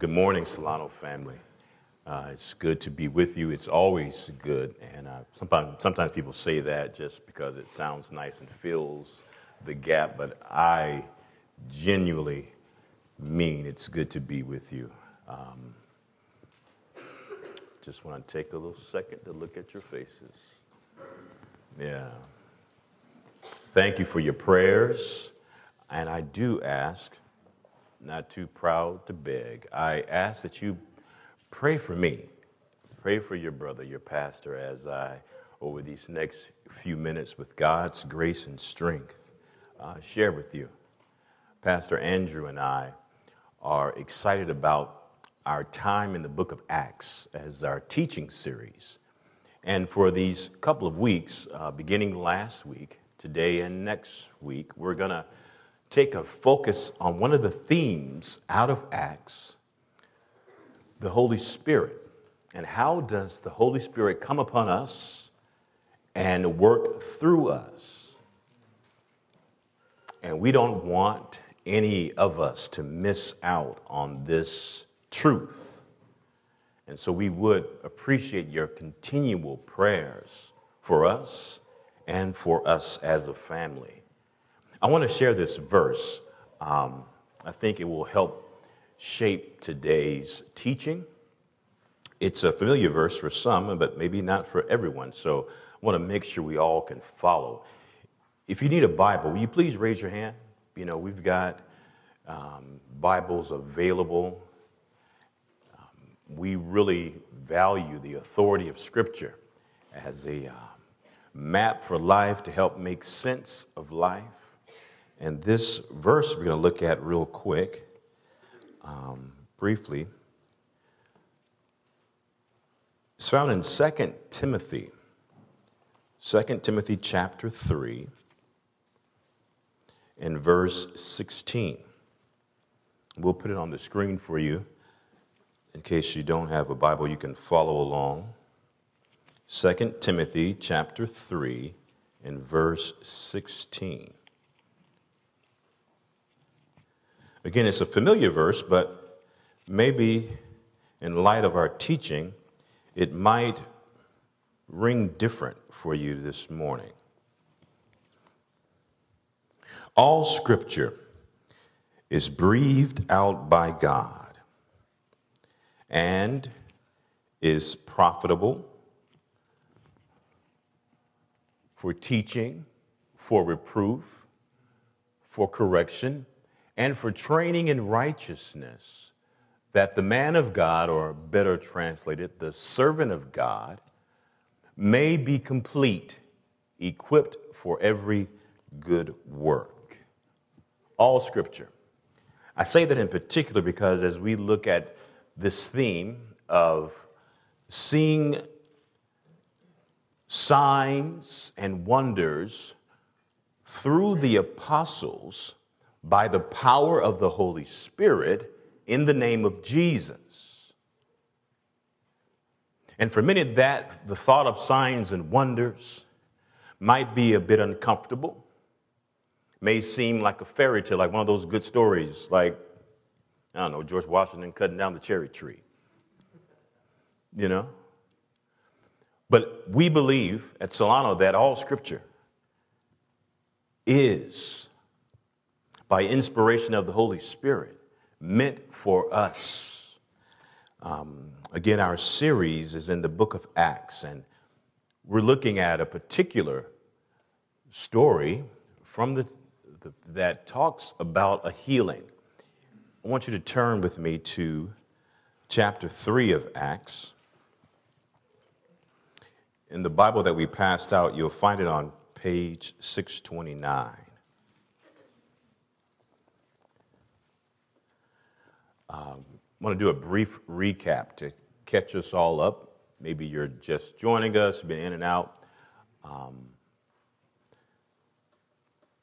Good morning, Solano family. Uh, it's good to be with you. It's always good. And uh, sometimes, sometimes people say that just because it sounds nice and fills the gap, but I genuinely mean it's good to be with you. Um, just want to take a little second to look at your faces. Yeah. Thank you for your prayers. And I do ask, not too proud to beg, I ask that you pray for me. Pray for your brother, your pastor, as I, over these next few minutes, with God's grace and strength, uh, share with you. Pastor Andrew and I are excited about our time in the book of Acts as our teaching series. And for these couple of weeks, uh, beginning last week, today and next week, we're going to take a focus on one of the themes out of Acts the Holy Spirit. And how does the Holy Spirit come upon us and work through us? And we don't want any of us to miss out on this truth. And so we would appreciate your continual prayers for us and for us as a family. I want to share this verse. Um, I think it will help shape today's teaching. It's a familiar verse for some, but maybe not for everyone. So I want to make sure we all can follow. If you need a Bible, will you please raise your hand? You know, we've got um, Bibles available. Um, we really value the authority of Scripture as a uh, map for life to help make sense of life. And this verse we're going to look at real quick, um, briefly. It's found in 2 Timothy, 2 Timothy chapter 3, in verse 16. We'll put it on the screen for you. In case you don't have a Bible, you can follow along. 2 Timothy chapter 3 in verse 16. Again, it's a familiar verse, but maybe in light of our teaching, it might ring different for you this morning. All scripture is breathed out by God and is profitable for teaching, for reproof, for correction, and for training in righteousness, that the man of God, or better translated, the servant of God, may be complete, equipped for every good work. All scripture. I say that in particular because as we look at this theme of seeing signs and wonders through the apostles, by the power of the Holy Spirit in the name of Jesus. And for many, that the thought of signs and wonders might be a bit uncomfortable, may seem like a fairy tale, like one of those good stories, like, I don't know, George Washington cutting down the cherry tree. You know? But we believe at Solano that all scripture is by inspiration of the Holy Spirit, meant for us. Um, again, our series is in the book of Acts, and we're looking at a particular story from the, the, that talks about a healing. I want you to turn with me to chapter 3 of Acts. In the Bible that we passed out, you'll find it on page 629. Um, I want to do a brief recap to catch us all up. Maybe you're just joining us, been in and out. Um,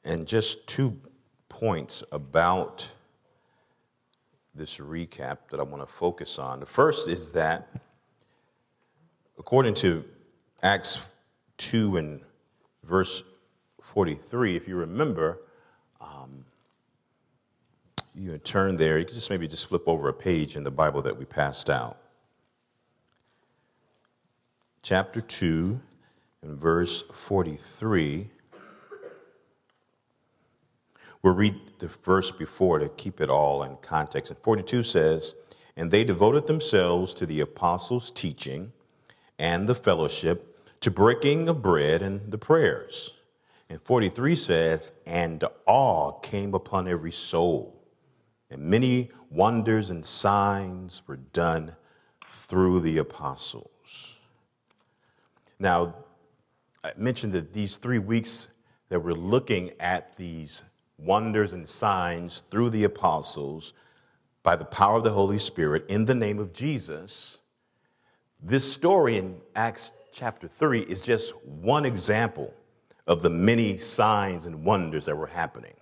and just two points about this recap that I want to focus on. The first is that, according to Acts 2 and verse 43, if you remember, you turn there, you can just maybe just flip over a page in the Bible that we passed out. Chapter 2 and verse 43. We'll read the verse before to keep it all in context. And 42 says, And they devoted themselves to the apostles' teaching and the fellowship, to breaking of bread and the prayers. And 43 says, And awe came upon every soul, and many wonders and signs were done through the apostles. Now, I mentioned that these three weeks that we're looking at these wonders and signs through the apostles by the power of the Holy Spirit in the name of Jesus. This story in Acts chapter 3 is just one example of the many signs and wonders that were happening.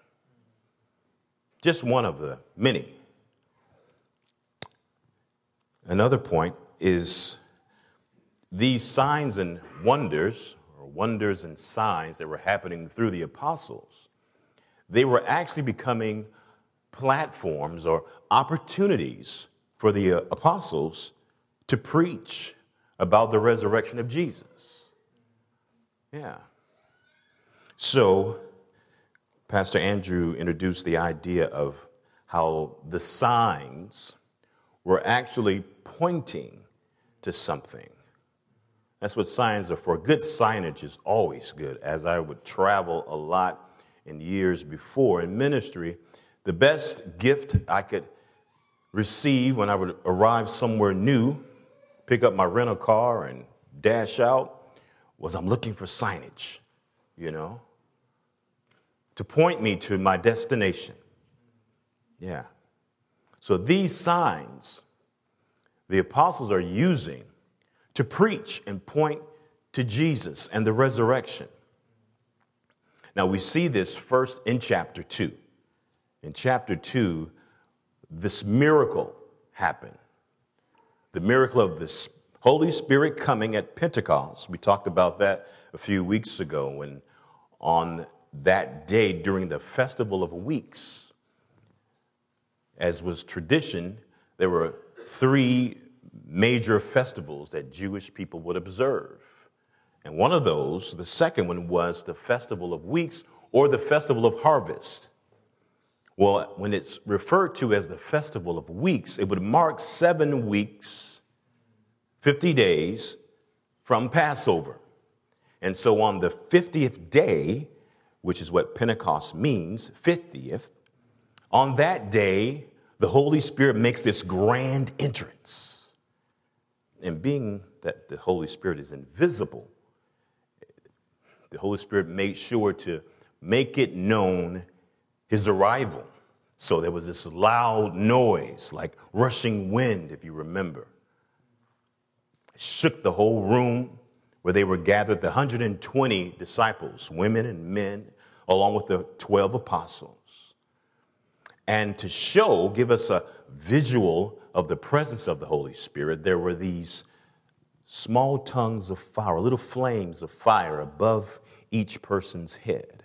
Just one of the many. Another point is these signs and wonders, or wonders and signs that were happening through the apostles, they were actually becoming platforms or opportunities for the uh, apostles to preach about the resurrection of Jesus. Yeah. So, Pastor Andrew introduced the idea of how the signs were actually pointing to something. That's what signs are for. Good signage is always good. As I would travel a lot in years before in ministry, the best gift I could receive when I would arrive somewhere new, pick up my rental car and dash out, was I'm looking for signage, you know, to point me to my destination. Yeah. So these signs the apostles are using to preach and point to Jesus and the resurrection. Now, we see this first in chapter 2. In chapter 2, this miracle happened. The miracle of the Holy Spirit coming at Pentecost. We talked about that a few weeks ago when on that day during the Festival of Weeks, as was tradition, there were three major festivals that Jewish people would observe. And one of those, the second one, was the Festival of Weeks or the Festival of Harvest. Well, when it's referred to as the Festival of Weeks, it would mark seven weeks, 50 days from Passover. And so on the 50th day, which is what Pentecost means, 50th, on that day, the Holy Spirit makes this grand entrance. And being that the Holy Spirit is invisible, the Holy Spirit made sure to make it known his arrival. So there was this loud noise, like rushing wind, if you remember. It shook the whole room where they were gathered, the 120 disciples, women and men, along with the 12 apostles. And to show, give us a visual of the presence of the Holy Spirit, there were these small tongues of fire, little flames of fire above each person's head.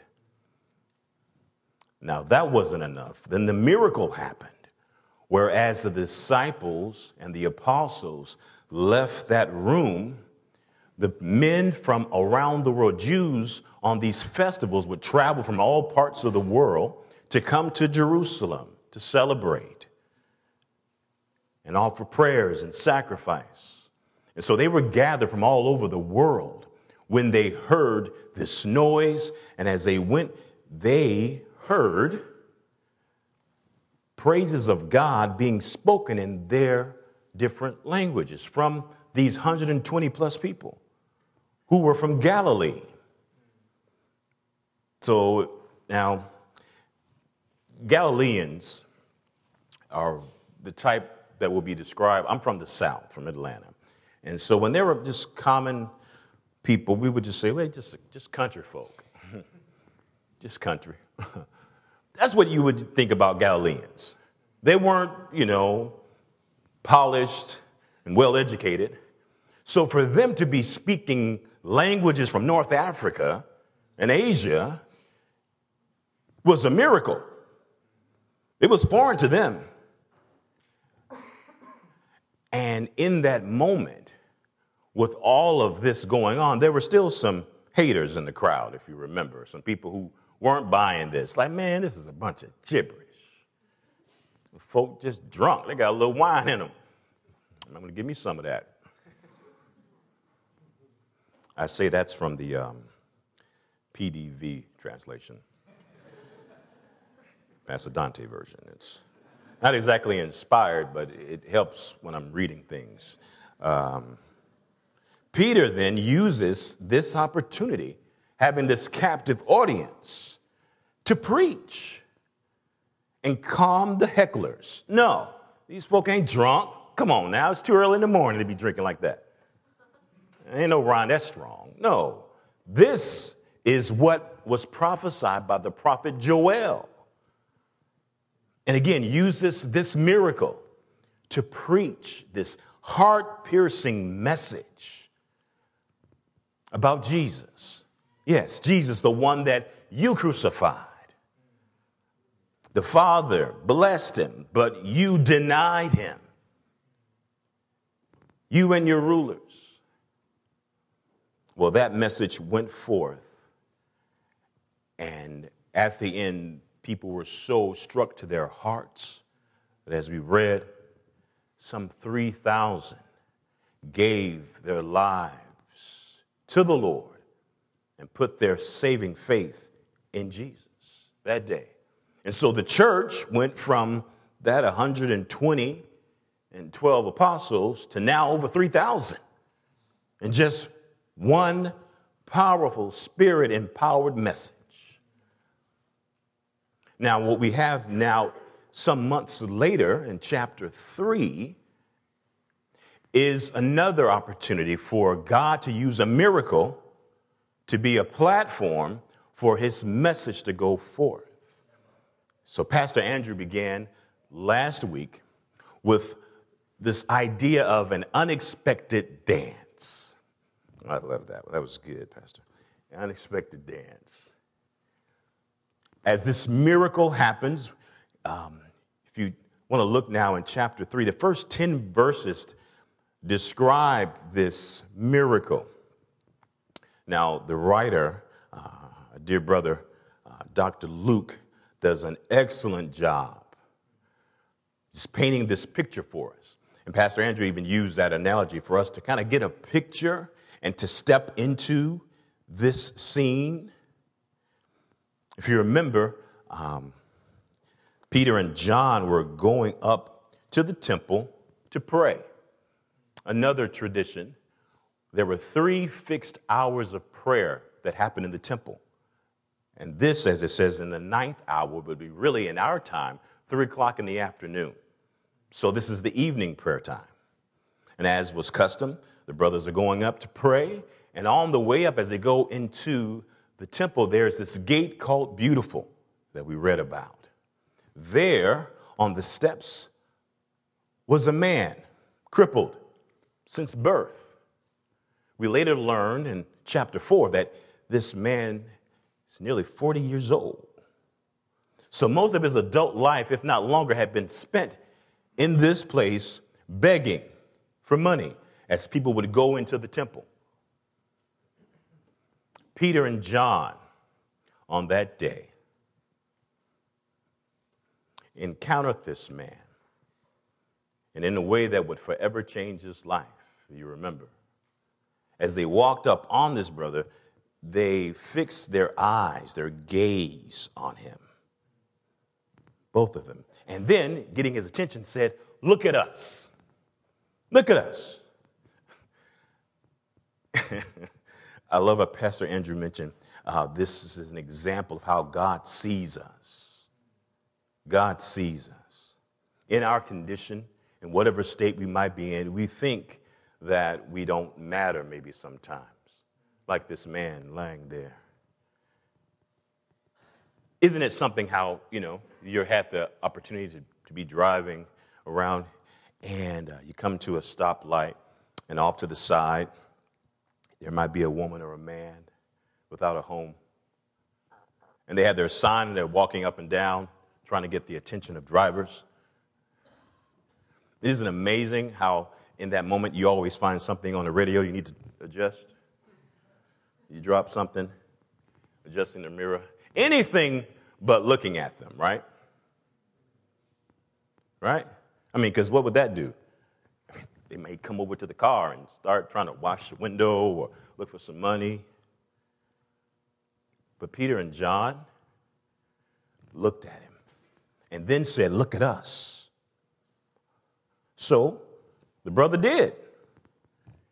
Now, that wasn't enough. Then the miracle happened, whereas the disciples and the apostles left that room, the men from around the world, Jews on these festivals, would travel from all parts of the world to come to Jerusalem to celebrate and offer prayers and sacrifice. And so they were gathered from all over the world when they heard this noise. And as they went, they heard praises of God being spoken in their different languages from these 120 plus people who were from Galilee. So now, Galileans are the type that will be described. I'm from the South, from Atlanta. And so when they were just common people, we would just say, well, just, just country folk. just country. That's what you would think about Galileans. They weren't, you know, polished and well educated. So for them to be speaking languages from North Africa and Asia was a miracle. It was foreign to them. And in that moment, with all of this going on, there were still some haters in the crowd, if you remember, some people who weren't buying this. Like, man, this is a bunch of gibberish. Folk just drunk, they got a little wine in them. I'm going to give me some of that. I say that's from the um, PDV translation. Pastor Dante version. It's not exactly inspired, but it helps when I'm reading things. Um, Peter then uses this opportunity, having this captive audience, to preach and calm the hecklers. No, these folk ain't drunk. Come on now, it's too early in the morning to be drinking like that. Ain't no Ron that's strong. No, this is what was prophesied by the prophet Joel. And again, uses this miracle to preach this heart piercing message about Jesus. Yes, Jesus, the one that you crucified. The Father blessed him, but you denied him. You and your rulers. Well, that message went forth. And at the end, people were so struck to their hearts that as we read, some 3,000 gave their lives to the Lord and put their saving faith in Jesus that day. And so the church went from that 120 and 12 apostles to now over 3,000. And just one powerful, spirit empowered message. Now, what we have now, some months later in chapter 3, is another opportunity for God to use a miracle to be a platform for his message to go forth. So, Pastor Andrew began last week with this idea of an unexpected dance. I love that. That was good, Pastor. Unexpected dance as this miracle happens, um, if you want to look now in chapter 3, the first 10 verses describe this miracle. Now, the writer, uh, dear brother, uh, Dr. Luke, does an excellent job just painting this picture for us. And Pastor Andrew even used that analogy for us to kind of get a picture and to step into this scene if you remember, um, Peter and John were going up to the temple to pray. Another tradition, there were three fixed hours of prayer that happened in the temple. And this, as it says in the ninth hour, would be really in our time, three o'clock in the afternoon. So this is the evening prayer time. And as was custom, the brothers are going up to pray. And on the way up, as they go into the temple, there's this gate called Beautiful that we read about. There, on the steps, was a man crippled since birth. We later learned in chapter 4 that this man is nearly 40 years old. So most of his adult life, if not longer, had been spent in this place begging for money as people would go into the temple. Peter and John on that day encountered this man and in a way that would forever change his life. You remember. As they walked up on this brother, they fixed their eyes, their gaze on him. Both of them. And then, getting his attention, said, Look at us. Look at us. I love what Pastor Andrew mentioned. Uh, this is an example of how God sees us. God sees us. In our condition, in whatever state we might be in, we think that we don't matter maybe sometimes, like this man lying there. Isn't it something how, you know, you had the opportunity to, to be driving around and uh, you come to a stoplight and off to the side, there might be a woman or a man without a home. And they have their sign and they're walking up and down trying to get the attention of drivers. Isn't amazing how, in that moment, you always find something on the radio you need to adjust? You drop something, adjusting the mirror, anything but looking at them, right? Right? I mean, because what would that do? They may come over to the car and start trying to wash the window or look for some money. But Peter and John looked at him and then said, Look at us. So the brother did.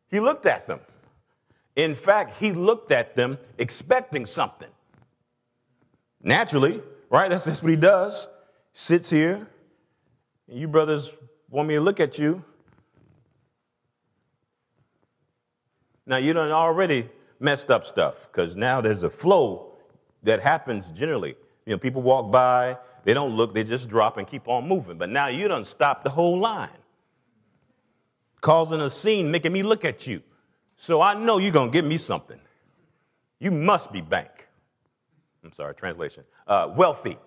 He looked at them. In fact, he looked at them expecting something. Naturally, right? That's, that's what he does. Sits here, and you brothers want me to look at you. Now, you done already messed up stuff because now there's a flow that happens generally. You know, people walk by, they don't look, they just drop and keep on moving. But now you done stop the whole line, causing a scene, making me look at you. So I know you're to give me something. You must be bank. I'm sorry, translation. Uh, wealthy.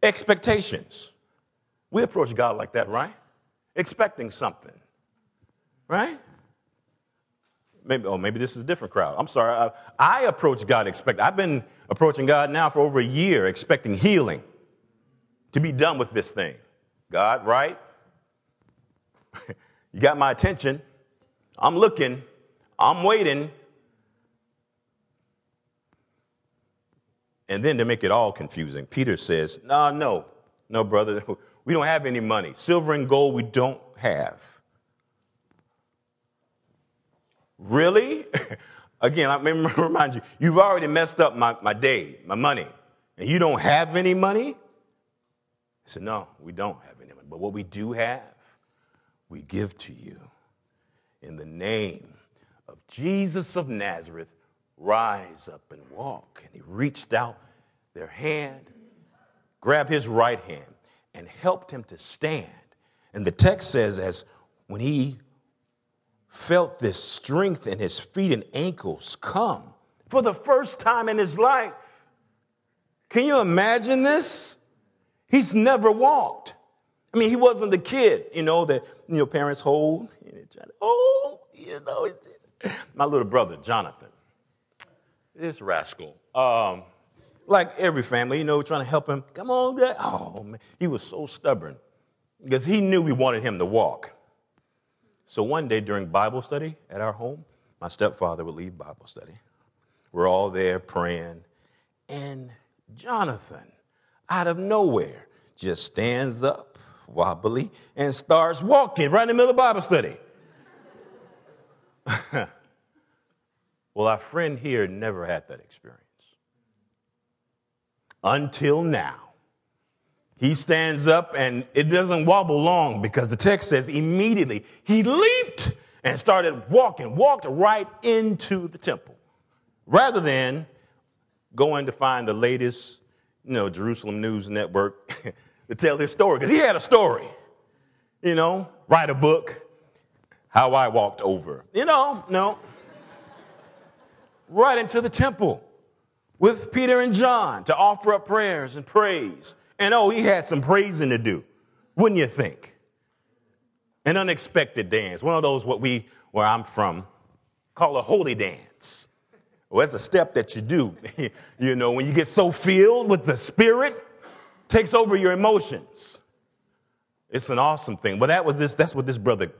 Expectations. We approach God like that, right? Expecting something, right? Maybe, oh, maybe this is a different crowd. I'm sorry. I, I approach God expect. I've been approaching God now for over a year, expecting healing to be done with this thing. God, right? you got my attention. I'm looking. I'm waiting. And then to make it all confusing, Peter says, No, no, no, brother, we don't have any money. Silver and gold we don't have. Really? Again, let me remind you, you've already messed up my, my day, my money, and you don't have any money? I said, No, we don't have any money. But what we do have, we give to you. In the name of Jesus of Nazareth, rise up and walk. And he reached out their hand, grabbed his right hand, and helped him to stand. And the text says, as when he felt this strength in his feet and ankles come for the first time in his life. Can you imagine this? He's never walked. I mean, he wasn't the kid, you know, that you know parents hold. Oh, you know, my little brother Jonathan, this rascal. Um, like every family, you know, trying to help him. Come on, Dad. Oh man, he was so stubborn because he knew we wanted him to walk. So one day during Bible study at our home, my stepfather would lead Bible study. We're all there praying, and Jonathan, out of nowhere, just stands up wobbly and starts walking right in the middle of Bible study. well, our friend here never had that experience until now. He stands up and it doesn't wobble long because the text says immediately he leaped and started walking, walked right into the temple. Rather than going to find the latest, you know, Jerusalem News Network to tell his story because he had a story, you know, write a book, how I walked over, you know, no. right into the temple with Peter and John to offer up prayers and praise and oh, he had some praising to do, wouldn't you think? An unexpected dance, one of those what we, where I'm from, call a holy dance. Well, it's a step that you do, you know, when you get so filled with the Spirit, takes over your emotions. It's an awesome thing. But that was this, that's what this brother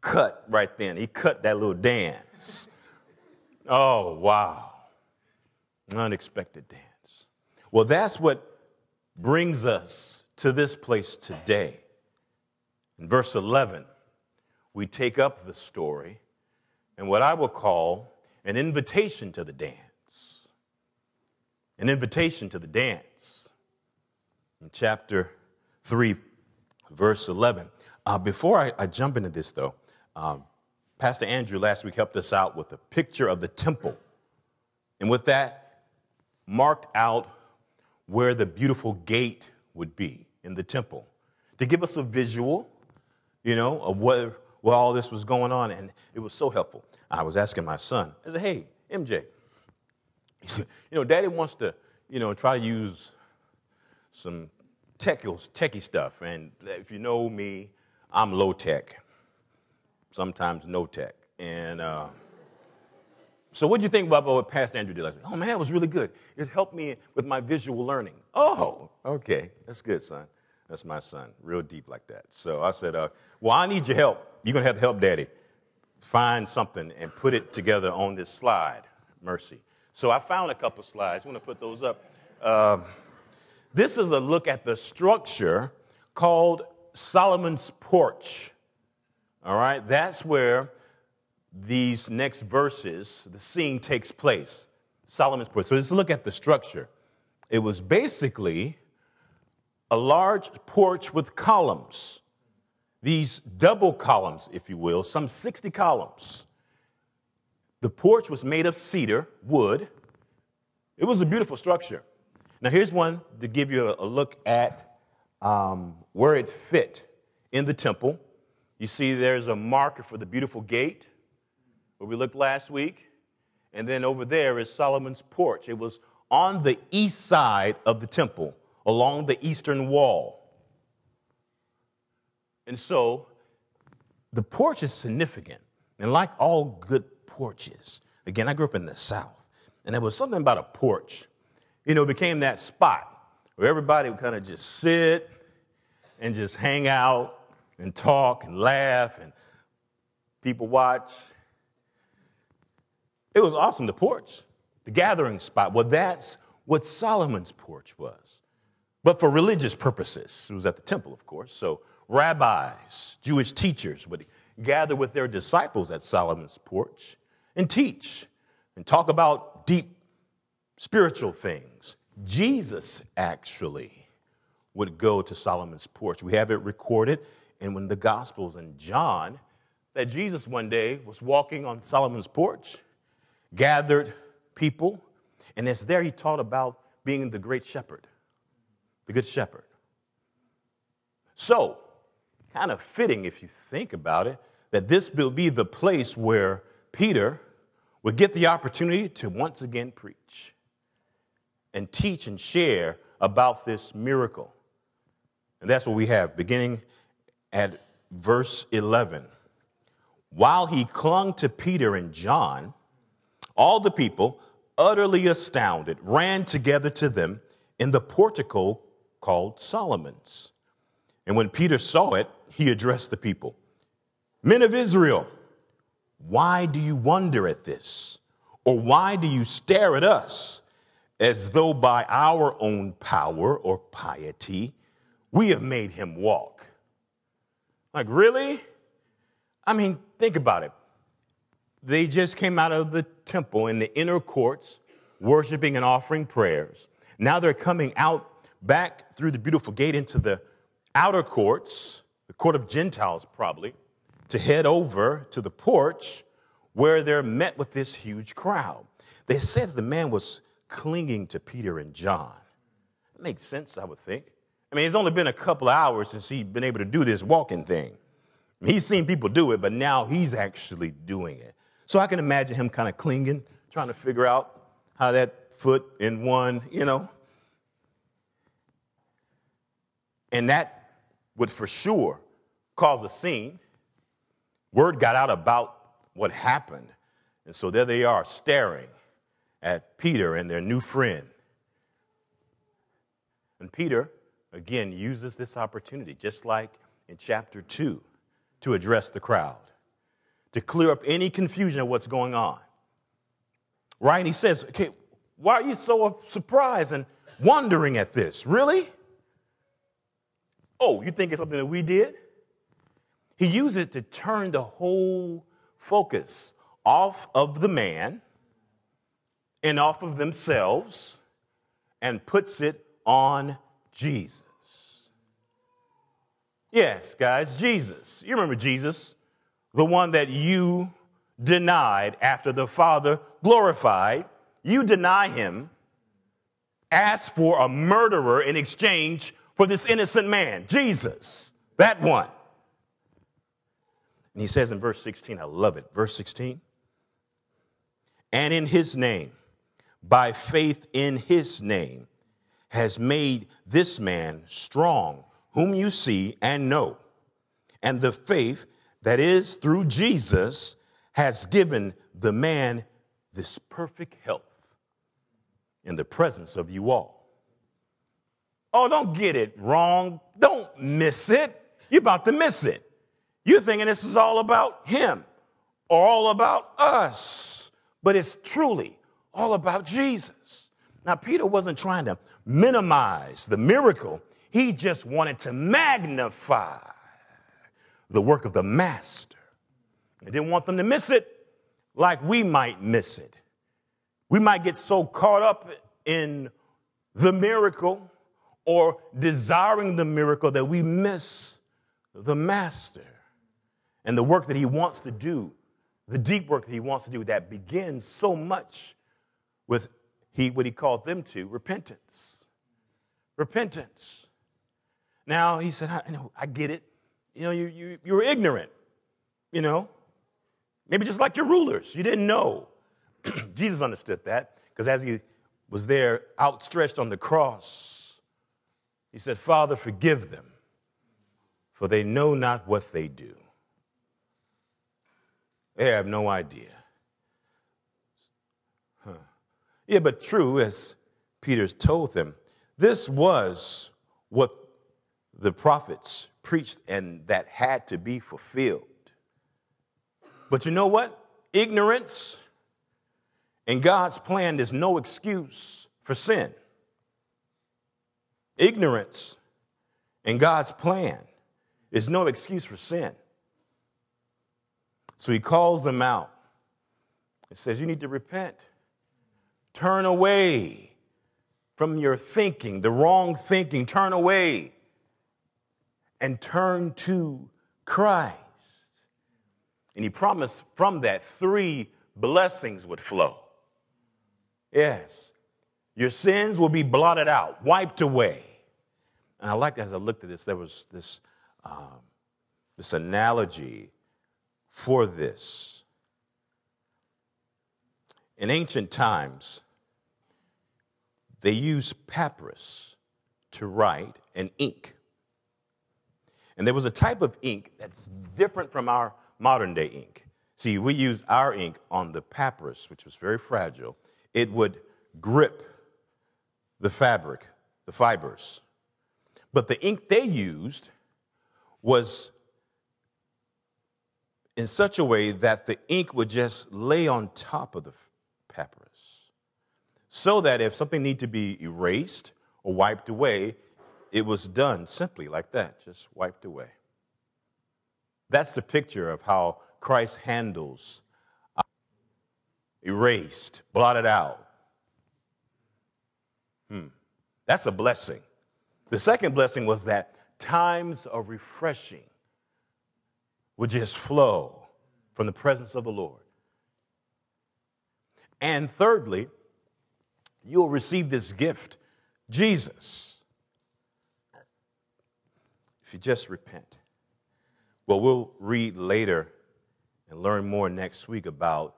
cut right then. He cut that little dance. Oh, wow. Unexpected dance. Well, that's what brings us to this place today. In verse 11, we take up the story and what I will call an invitation to the dance. An invitation to the dance. In chapter 3, verse 11. Uh, before I, I, jump into this, though, um, Pastor Andrew last week helped us out with a picture of the temple. And with that, marked out where the beautiful gate would be in the temple to give us a visual, you know, of where, where all this was going on. And it was so helpful. I was asking my son, I said, hey, MJ, you know, daddy wants to, you know, try to use some techie, techie stuff. And if you know me, I'm low tech, sometimes no tech. And uh, so, what do you think about what Pastor Andrew did last week? Oh man, it was really good. It helped me with my visual learning. Oh, okay, that's good, son. That's my son, real deep like that. So I said, uh, Well, I need your help. You're to have to help daddy find something and put it together on this slide. Mercy. So I found a couple slides. I'm to put those up. Uh, this is a look at the structure called Solomon's porch. All right, that's where these next verses, the scene takes place. Solomon's porch. So let's look at the structure. It was basically a large porch with columns, these double columns, if you will, some 60 columns. The porch was made of cedar, wood. It was a beautiful structure. Now, here's one to give you a, look at um, where it fit in the temple. You see, there's a marker for the beautiful gate where we looked last week. And then over there is Solomon's porch. It was on the east side of the temple along the eastern wall. And so the porch is significant. And like all good porches, again, I grew up in the South, and there was something about a porch. You know, it became that spot where everybody would kind of just sit and just hang out and talk and laugh and people watch. It was awesome, the porch, the gathering spot. Well, that's what Solomon's porch was but for religious purposes. It was at the temple, of course. So rabbis, Jewish teachers would gather with their disciples at Solomon's porch and teach and talk about deep spiritual things. Jesus actually would go to Solomon's porch. We have it recorded in the Gospels in John that Jesus one day was walking on Solomon's porch, gathered people, and it's there he taught about being the great shepherd the Good Shepherd. So, kind of fitting if you think about it, that this will be the place where Peter would get the opportunity to once again preach and teach and share about this miracle. And that's what we have beginning at verse 11. While he clung to Peter and John, all the people, utterly astounded, ran together to them in the portico called Solomon's. And when Peter saw it, he addressed the people Men of Israel, why do you wonder at this? Or why do you stare at us as though by our own power or piety we have made him walk? Like, really? I mean, think about it. They just came out of the temple in the inner courts, worshiping and offering prayers. Now they're coming out back through the beautiful gate into the outer courts, the court of Gentiles probably, to head over to the porch where they're met with this huge crowd. They said the man was clinging to Peter and John. It makes sense, I would think. I mean, it's only been a couple of hours since he's been able to do this walking thing. He's seen people do it, but now he's actually doing it. So I can imagine him kind of clinging, trying to figure out how that foot in one, you know, And that would for sure cause a scene. Word got out about what happened. And so there they are staring at Peter and their new friend. And Peter, again, uses this opportunity, just like in chapter 2, to address the crowd, to clear up any confusion of what's going on. Right? And he says, okay, why are you so surprised and wondering at this? Really? Oh, you think it's something that we did? He used it to turn the whole focus off of the man and off of themselves and puts it on Jesus. Yes, guys, Jesus. You remember Jesus, the one that you denied after the Father glorified. You deny him, ask for a murderer in exchange for this innocent man, Jesus, that one. And he says in verse 16, I love it. Verse 16, and in his name, by faith in his name, has made this man strong, whom you see and know. And the faith that is through Jesus has given the man this perfect health in the presence of you all. Oh, don't get it wrong. Don't miss it. You're about to miss it. You're thinking this is all about him all about us, but it's truly all about Jesus. Now, Peter wasn't trying to minimize the miracle, he just wanted to magnify the work of the master. He didn't want them to miss it like we might miss it. We might get so caught up in the miracle or desiring the miracle that we miss the master and the work that he wants to do, the deep work that he wants to do that begins so much with he, what he called them to repentance. Repentance. Now, he said, I, know, I get it. You know, you, you, you were ignorant, you know. Maybe just like your rulers, you didn't know. Jesus understood that because as he was there outstretched on the cross, he said, Father, forgive them, for they know not what they do. They have no idea. Huh. Yeah, but true, as Peter's told them, this was what the prophets preached and that had to be fulfilled. But you know what? Ignorance in God's plan is no excuse for sin. Ignorance in God's plan is no excuse for sin. So he calls them out. He says, You need to repent. Turn away from your thinking, the wrong thinking. Turn away and turn to Christ. And he promised from that three blessings would flow. Yes, your sins will be blotted out, wiped away. And I like as I looked at this, there was this, um, this analogy for this. In ancient times, they used papyrus to write and ink. And there was a type of ink that's different from our modern day ink. See, we use our ink on the papyrus, which was very fragile. It would grip the fabric, the fibers. But the ink they used was in such a way that the ink would just lay on top of the papyrus. So that if something needed to be erased or wiped away, it was done simply like that, just wiped away. That's the picture of how Christ handles uh, erased, blotted out. Hmm. That's a blessing. The second blessing was that times of refreshing would just flow from the presence of the Lord. And thirdly, you'll receive this gift, Jesus, if you just repent. Well, we'll read later and learn more next week about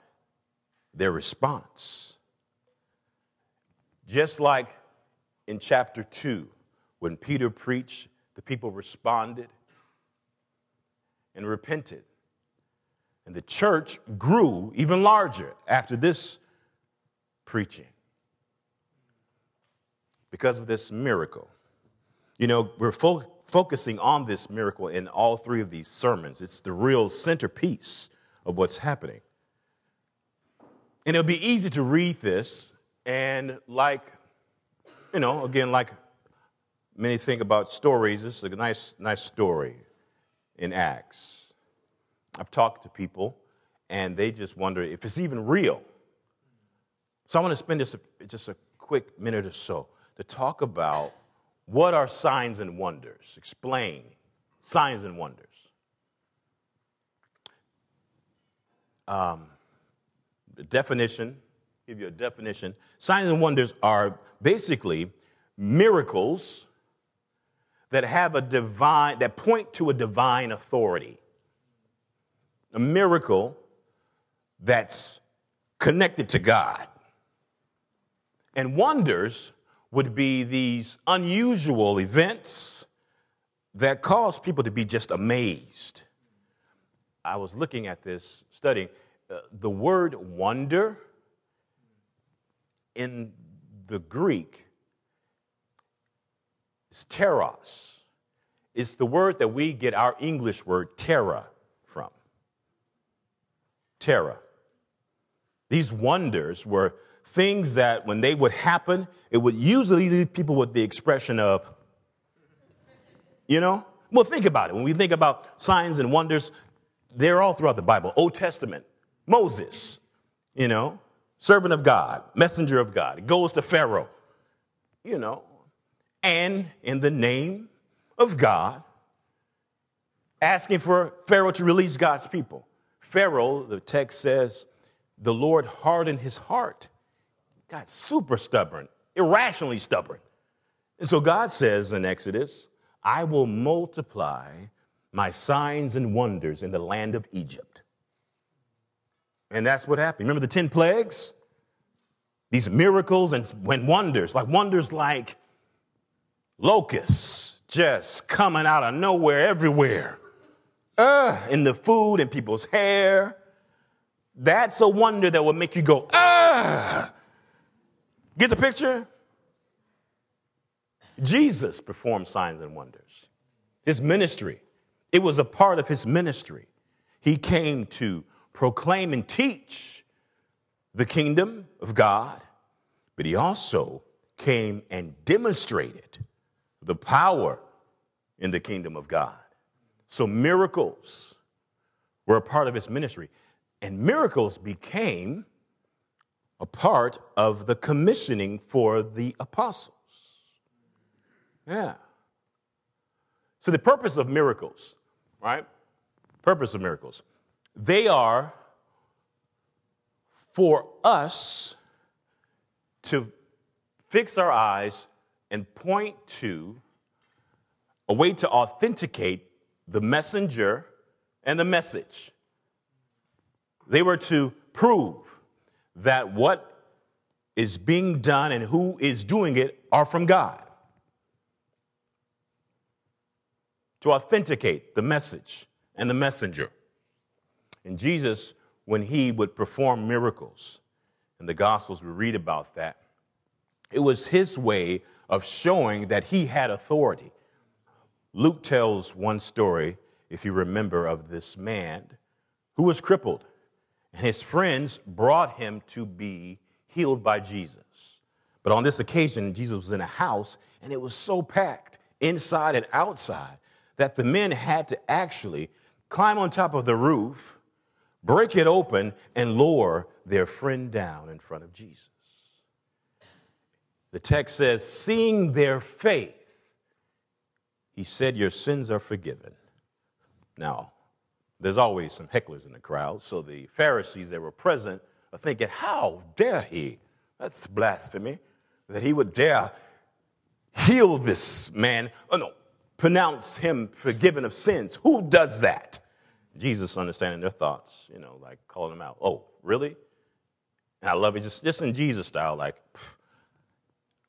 their response. Just like in chapter 2, when Peter preached, the people responded and repented. And the church grew even larger after this preaching because of this miracle. You know, we're fo- focusing on this miracle in all three of these sermons. It's the real centerpiece of what's happening. And it'll be easy to read this and, like, you know, again, like many think about stories, this is a nice, nice story in Acts. I've talked to people and they just wonder if it's even real. So I want to spend just a, just a quick minute or so to talk about what are signs and wonders. Explain signs and wonders. Um, definition, give you a definition. Signs and wonders are basically miracles that have a divine, that point to a divine authority. A miracle that's connected to God. And wonders would be these unusual events that cause people to be just amazed. I was looking at this, studying. Uh, the word wonder in the Greek is teros. It's the word that we get our English word terror from. Terror. These wonders were things that when they would happen, it would usually leave people with the expression of, you know? Well, think about it. When we think about signs and wonders, they're all throughout the Bible. Old Testament, Moses, you know, servant of God, messenger of God. Goes to Pharaoh, you know, and in the name of God, asking for Pharaoh to release God's people. Pharaoh, the text says, the Lord hardened his heart, got super stubborn, irrationally stubborn. And so God says in Exodus, I will multiply my signs and wonders in the land of Egypt. And that's what happened. Remember the 10 plagues? These miracles and when wonders, like wonders like locusts just coming out of nowhere everywhere. Uh, in the food and people's hair. That's a wonder that will make you go, ah. Get the picture? Jesus performed signs and wonders. His ministry, it was a part of his ministry. He came to proclaim and teach the kingdom of God, but he also came and demonstrated the power in the kingdom of God. So miracles were a part of his ministry, and miracles became a part of the commissioning for the apostles. Yeah. So the purpose of miracles, right? Purpose of miracles. They are for us to fix our eyes and point to a way to authenticate the messenger and the message. They were to prove that what is being done and who is doing it are from God. To authenticate the message and the messenger. And Jesus, when he would perform miracles, in the Gospels we read about that, it was his way of showing that he had authority. Luke tells one story, if you remember, of this man who was crippled, and his friends brought him to be healed by Jesus. But on this occasion, Jesus was in a house, and it was so packed inside and outside that the men had to actually climb on top of the roof, break it open, and lower their friend down in front of Jesus. The text says, seeing their faith, he said, Your sins are forgiven. Now, there's always some hecklers in the crowd, so the Pharisees that were present are thinking, How dare he? That's blasphemy that he would dare heal this man. Oh, no, pronounce him forgiven of sins. Who does that? Jesus understanding their thoughts, you know, like calling them out. Oh, really? And I love it just, just in Jesus style, like,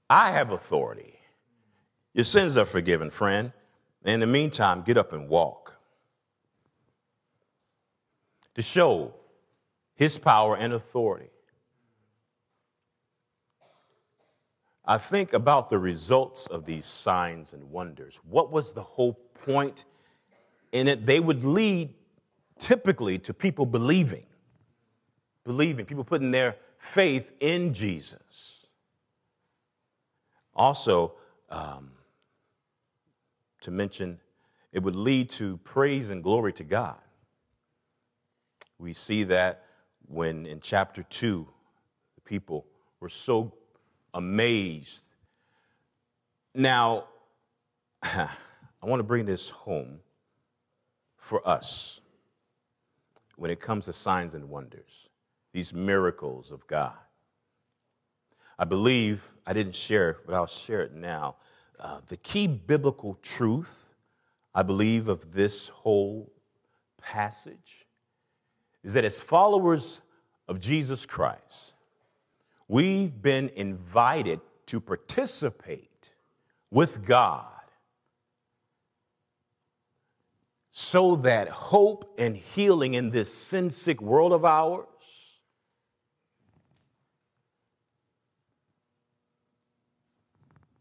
I have authority. Your sins are forgiven, friend. In the meantime, get up and walk. To show his power and authority. I think about the results of these signs and wonders. What was the whole point in it? They would lead typically to people believing, believing, people putting their faith in Jesus. Also, um, to mention, it would lead to praise and glory to God. We see that when in chapter 2, the people were so amazed. Now, I want to bring this home for us when it comes to signs and wonders, these miracles of God. I believe, I didn't share, but I'll share it now. Uh, the key biblical truth, I believe, of this whole passage is that as followers of Jesus Christ, We've been invited to participate with God so that hope and healing in this sin sick world of ours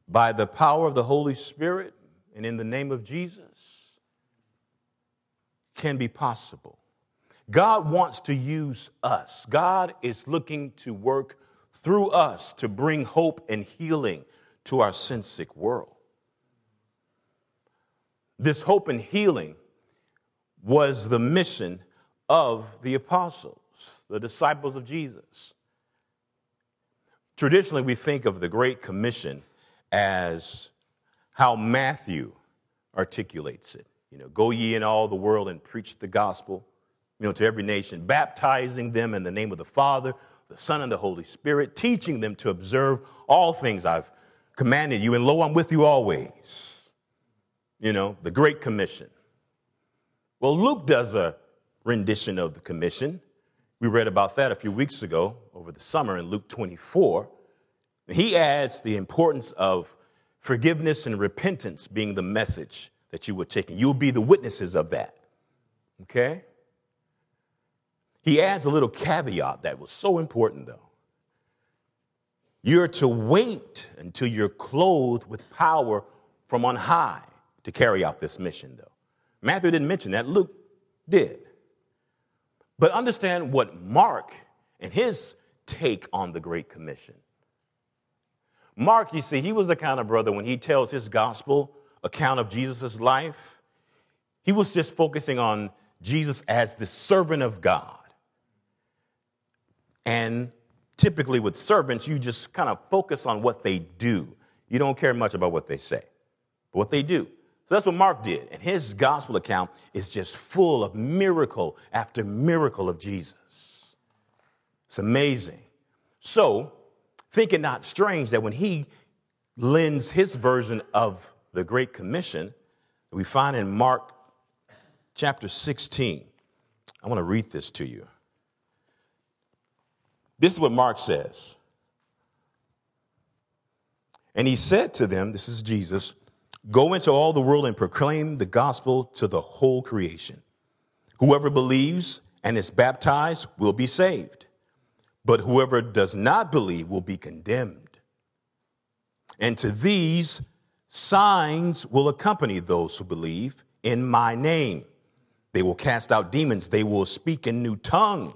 by the power of the Holy Spirit and in the name of Jesus can be possible. God wants to use us. God is looking to work through us to bring hope and healing to our sin sick world. This hope and healing was the mission of the apostles, the disciples of Jesus. Traditionally, we think of the Great Commission as how Matthew articulates it. You know, go ye in all the world and preach the gospel, you know, to every nation, baptizing them in the name of the Father, the Son, and the Holy Spirit, teaching them to observe all things I've commanded you, and lo, I'm with you always. You know, the Great Commission. Well, Luke does a rendition of the commission. We read about that a few weeks ago over the summer in Luke 24. He adds the importance of forgiveness and repentance being the message that you were taking. You'll be the witnesses of that. Okay? He adds a little caveat that was so important, though. You're to wait until you're clothed with power from on high to carry out this mission, though. Matthew didn't mention that, Luke did. But understand what Mark and his take on the Great Commission. Mark, you see, he was the kind of brother when he tells his gospel account of Jesus' life, he was just focusing on Jesus as the servant of God. And typically with servants, you just kind of focus on what they do. You don't care much about what they say, but what they do. So that's what Mark did. And his gospel account is just full of miracle after miracle of Jesus. It's amazing. So, think it not strange that when he lends his version of the Great Commission, we find in Mark chapter 16. I want to read this to you. This is what Mark says. And he said to them, This is Jesus, go into all the world and proclaim the gospel to the whole creation. Whoever believes and is baptized will be saved but whoever does not believe will be condemned. And to these signs will accompany those who believe in my name. They will cast out demons, they will speak in new tongues,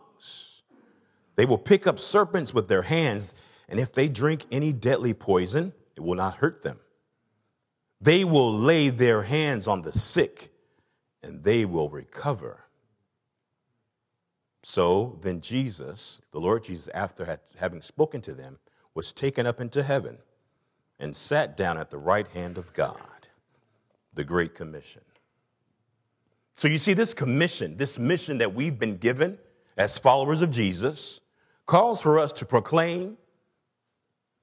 they will pick up serpents with their hands, and if they drink any deadly poison, it will not hurt them. They will lay their hands on the sick, and they will recover. So then Jesus, the Lord Jesus, after having spoken to them, was taken up into heaven and sat down at the right hand of God, the Great Commission. So you see, this commission, this mission that we've been given as followers of Jesus, calls for us to proclaim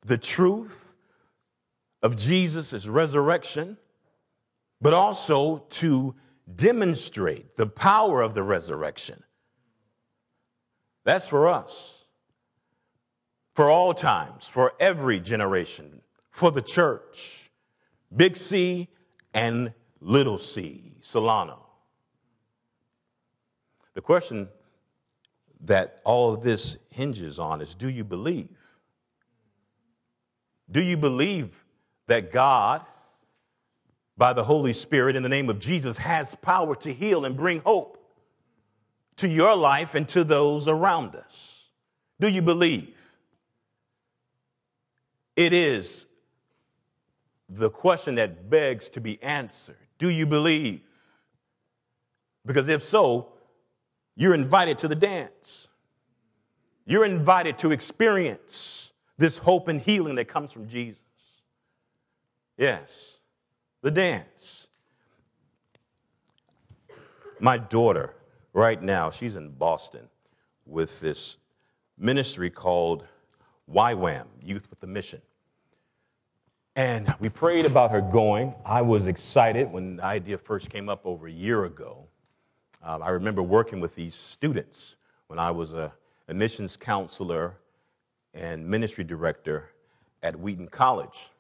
the truth of Jesus' resurrection, but also to demonstrate the power of the resurrection that's for us, for all times, for every generation, for the church, big C and little c, Solano. The question that all of this hinges on is do you believe? Do you believe that God, by the Holy Spirit, in the name of Jesus, has power to heal and bring hope? to your life and to those around us? Do you believe? It is the question that begs to be answered. Do you believe? Because if so, you're invited to the dance. You're invited to experience this hope and healing that comes from Jesus. Yes, the dance. My daughter right now, she's in Boston with this ministry called YWAM, Youth with a Mission. And we prayed about her going. I was excited when the idea first came up over a year ago. Um, I remember working with these students when I was a, admissions counselor and ministry director at Wheaton College.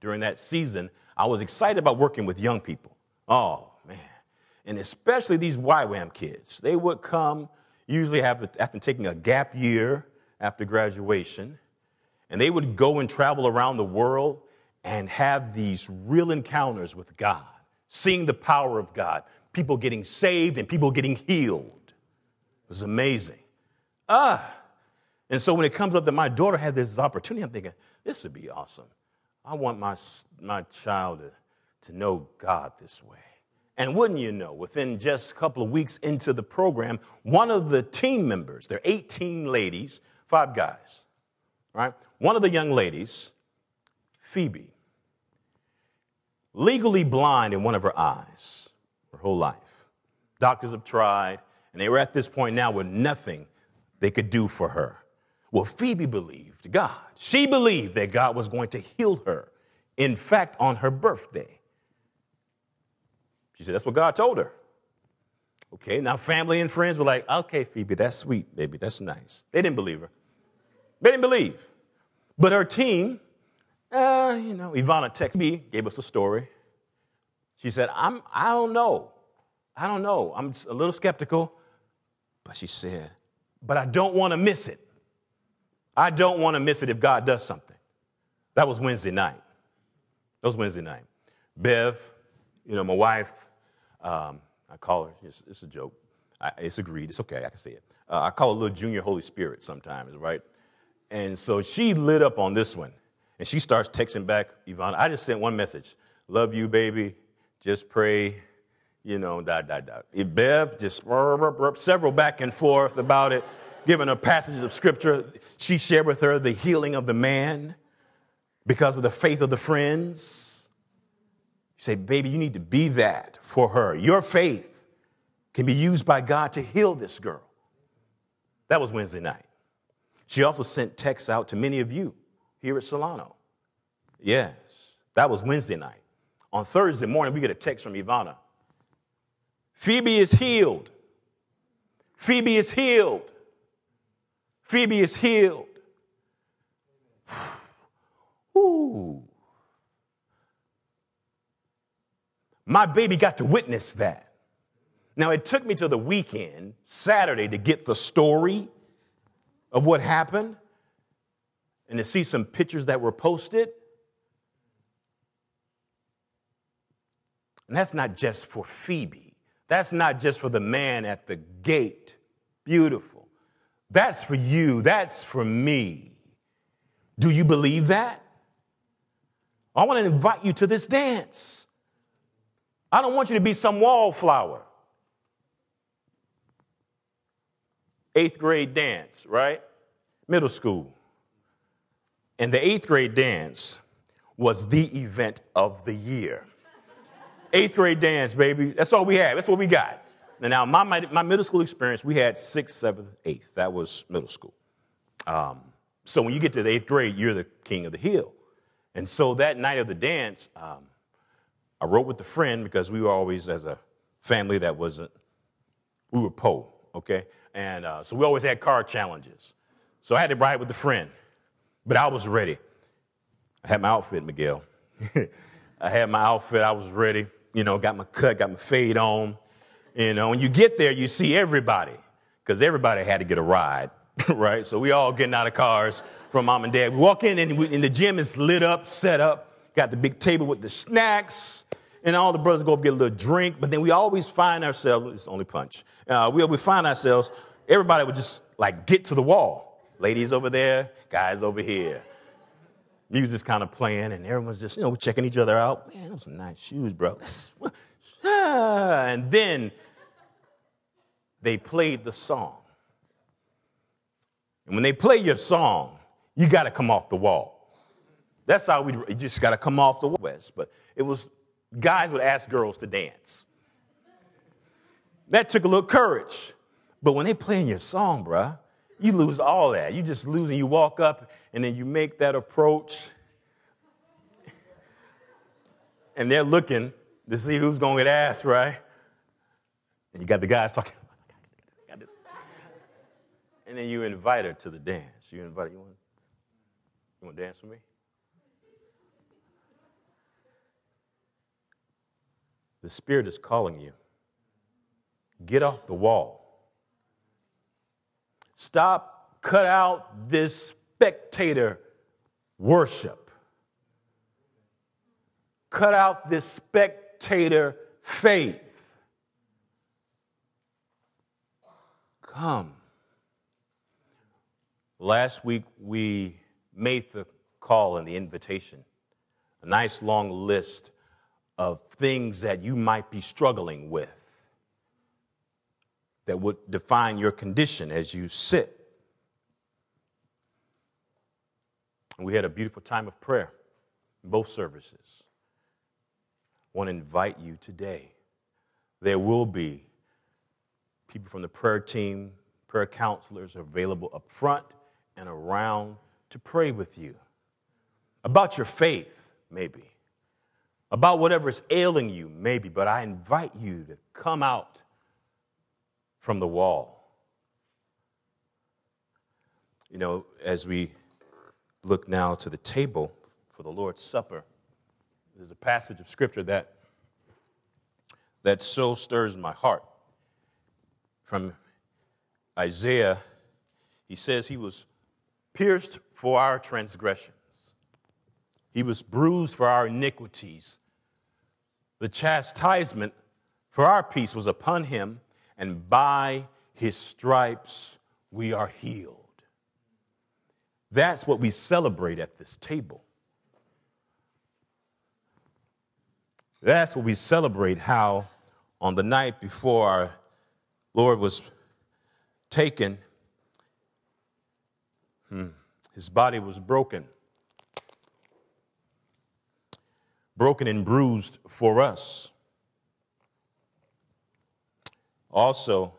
During that season, I was excited about working with young people. Oh, man. And especially these YWAM kids. They would come, usually after, after taking a gap year after graduation, and they would go and travel around the world and have these real encounters with God, seeing the power of God, people getting saved and people getting healed. It was amazing. Ah, and so when it comes up that my daughter had this opportunity, I'm thinking, this would be awesome. I want my, my child to, to know God this way. And wouldn't you know, within just a couple of weeks into the program, one of the team members, there are 18 ladies, five guys, right? One of the young ladies, Phoebe, legally blind in one of her eyes her whole life. Doctors have tried, and they were at this point now with nothing they could do for her. Well, Phoebe believed God. She believed that God was going to heal her. In fact, on her birthday. She said, That's what God told her. Okay, now family and friends were like, Okay, Phoebe, that's sweet, baby, that's nice. They didn't believe her. They didn't believe. But her team, uh, you know, Ivana texted me, gave us a story. She said, I'm, I don't know. I don't know. I'm a little skeptical. But she said, But I don't want to miss it. I don't want to miss it if God does something. That was Wednesday night. That was Wednesday night. Bev, you know, my wife, um, I call her, it's, it's a joke. I, it's agreed. It's okay. I can say it. Uh, I call her little junior Holy Spirit sometimes, right? And so she lit up on this one. And she starts texting back, Yvonne. I just sent one message Love you, baby. Just pray, you know, da, da, da. Bev just several back and forth about it giving her passages of scripture. She shared with her the healing of the man because of the faith of the friends. You say, baby, you need to be that for her. Your faith can be used by God to heal this girl. That was Wednesday night. She also sent texts out to many of you here at Solano. Yes, that was Wednesday night. On Thursday morning, we get a text from Ivana. Phoebe is healed. Phoebe is healed. Phoebe is healed. Ooh. My baby got to witness that. Now, it took me to the weekend, Saturday, to get the story of what happened and to see some pictures that were posted. And that's not just for Phoebe, that's not just for the man at the gate. Beautiful. That's for you. That's for me. Do you believe that? I want to invite you to this dance. I don't want you to be some wallflower. Eighth grade dance, right? Middle school. And the eighth grade dance was the event of the year. Eighth grade dance, baby. That's all we had. That's what we got. Now, my, my, my, middle school experience, we had sixth, seventh, eighth. That was middle school. Um, so when you get to the eighth grade, you're the king of the hill. And so that night of the dance, um, I wrote with a friend because we were always, as a family that wasn't, we were po, okay? And uh, so we always had car challenges. So I had to ride with a friend, but I was ready. I had my outfit, Miguel. I had my outfit, I was ready. You know, got my cut, got my fade on. You know, when you get there, you see everybody because everybody had to get a ride, right? So we all getting out of cars from mom and dad. We walk in and, we, and the gym is lit up, set up, got the big table with the snacks, and all the brothers go up get a little drink. But then we always find ourselves, it's only punch. Uh, we, we find ourselves, everybody would just like get to the wall. Ladies over there, guys over here. Music's kind of playing, and everyone's just, you know, checking each other out. Man, those are nice shoes, bro. and then they played the song. And when they play your song, you got to come off the wall. That's how we just got to come off the west. But it was guys would ask girls to dance. That took a little courage. But when they playing your song, bruh, you lose all that. You just lose and you walk up and then you make that approach. And they're looking to see who's going to get asked, right? And you got the guys talking. And then you invite her to the dance. You invite her, you want, You want to dance with me? The Spirit is calling you. Get off the wall. Stop, cut out this spectator worship. Cut out this spectator faith. Come. Last week we made the call and the invitation, a nice long list of things that you might be struggling with that would define your condition as you sit. We had a beautiful time of prayer in both services. I want to invite you today. There will be people from the prayer team, prayer counselors available up front and around to pray with you about your faith, maybe, about whatever is ailing you, maybe, but I invite you to come out from the wall. You know, as we look now to the table for the Lord's Supper, there's a passage of scripture that that so stirs my heart. From Isaiah, he says he was pierced for our transgressions. He was bruised for our iniquities. The chastisement for our peace was upon him, and by his stripes we are healed. That's what we celebrate at this table. That's what we celebrate how on the night before our Lord was taken, hmm, his body was broken. Broken and bruised for us. Also,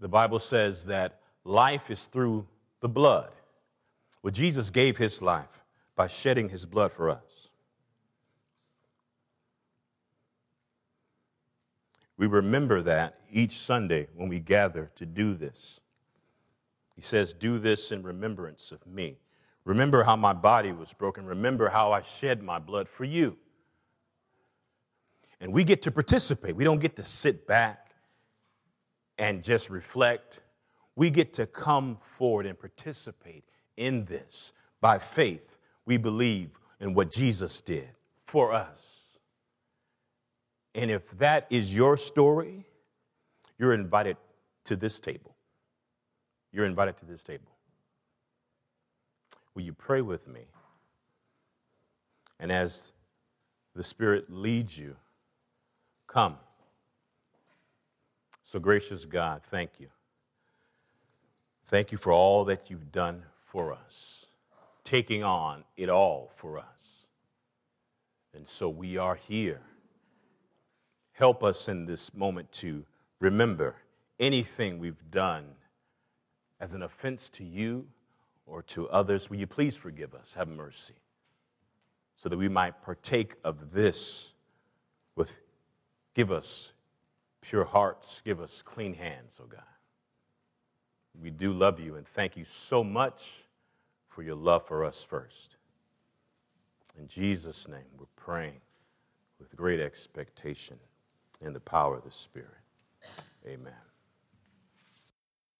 the Bible says that life is through the blood. Well, Jesus gave his life by shedding his blood for us. We remember that each Sunday when we gather to do this. He says, Do this in remembrance of me. Remember how my body was broken. Remember how I shed my blood for you. And we get to participate. We don't get to sit back and just reflect. We get to come forward and participate in this. By faith, we believe in what Jesus did for us. And if that is your story, you're invited to this table. You're invited to this table. Will you pray with me? And as the Spirit leads you, Come. So, gracious God, thank you. Thank you for all that you've done for us, taking on it all for us. And so we are here. Help us in this moment to remember anything we've done as an offense to you or to others. Will you please forgive us? Have mercy. So that we might partake of this with Give us pure hearts. Give us clean hands, oh God. We do love you and thank you so much for your love for us first. In Jesus' name, we're praying with great expectation in the power of the Spirit. Amen.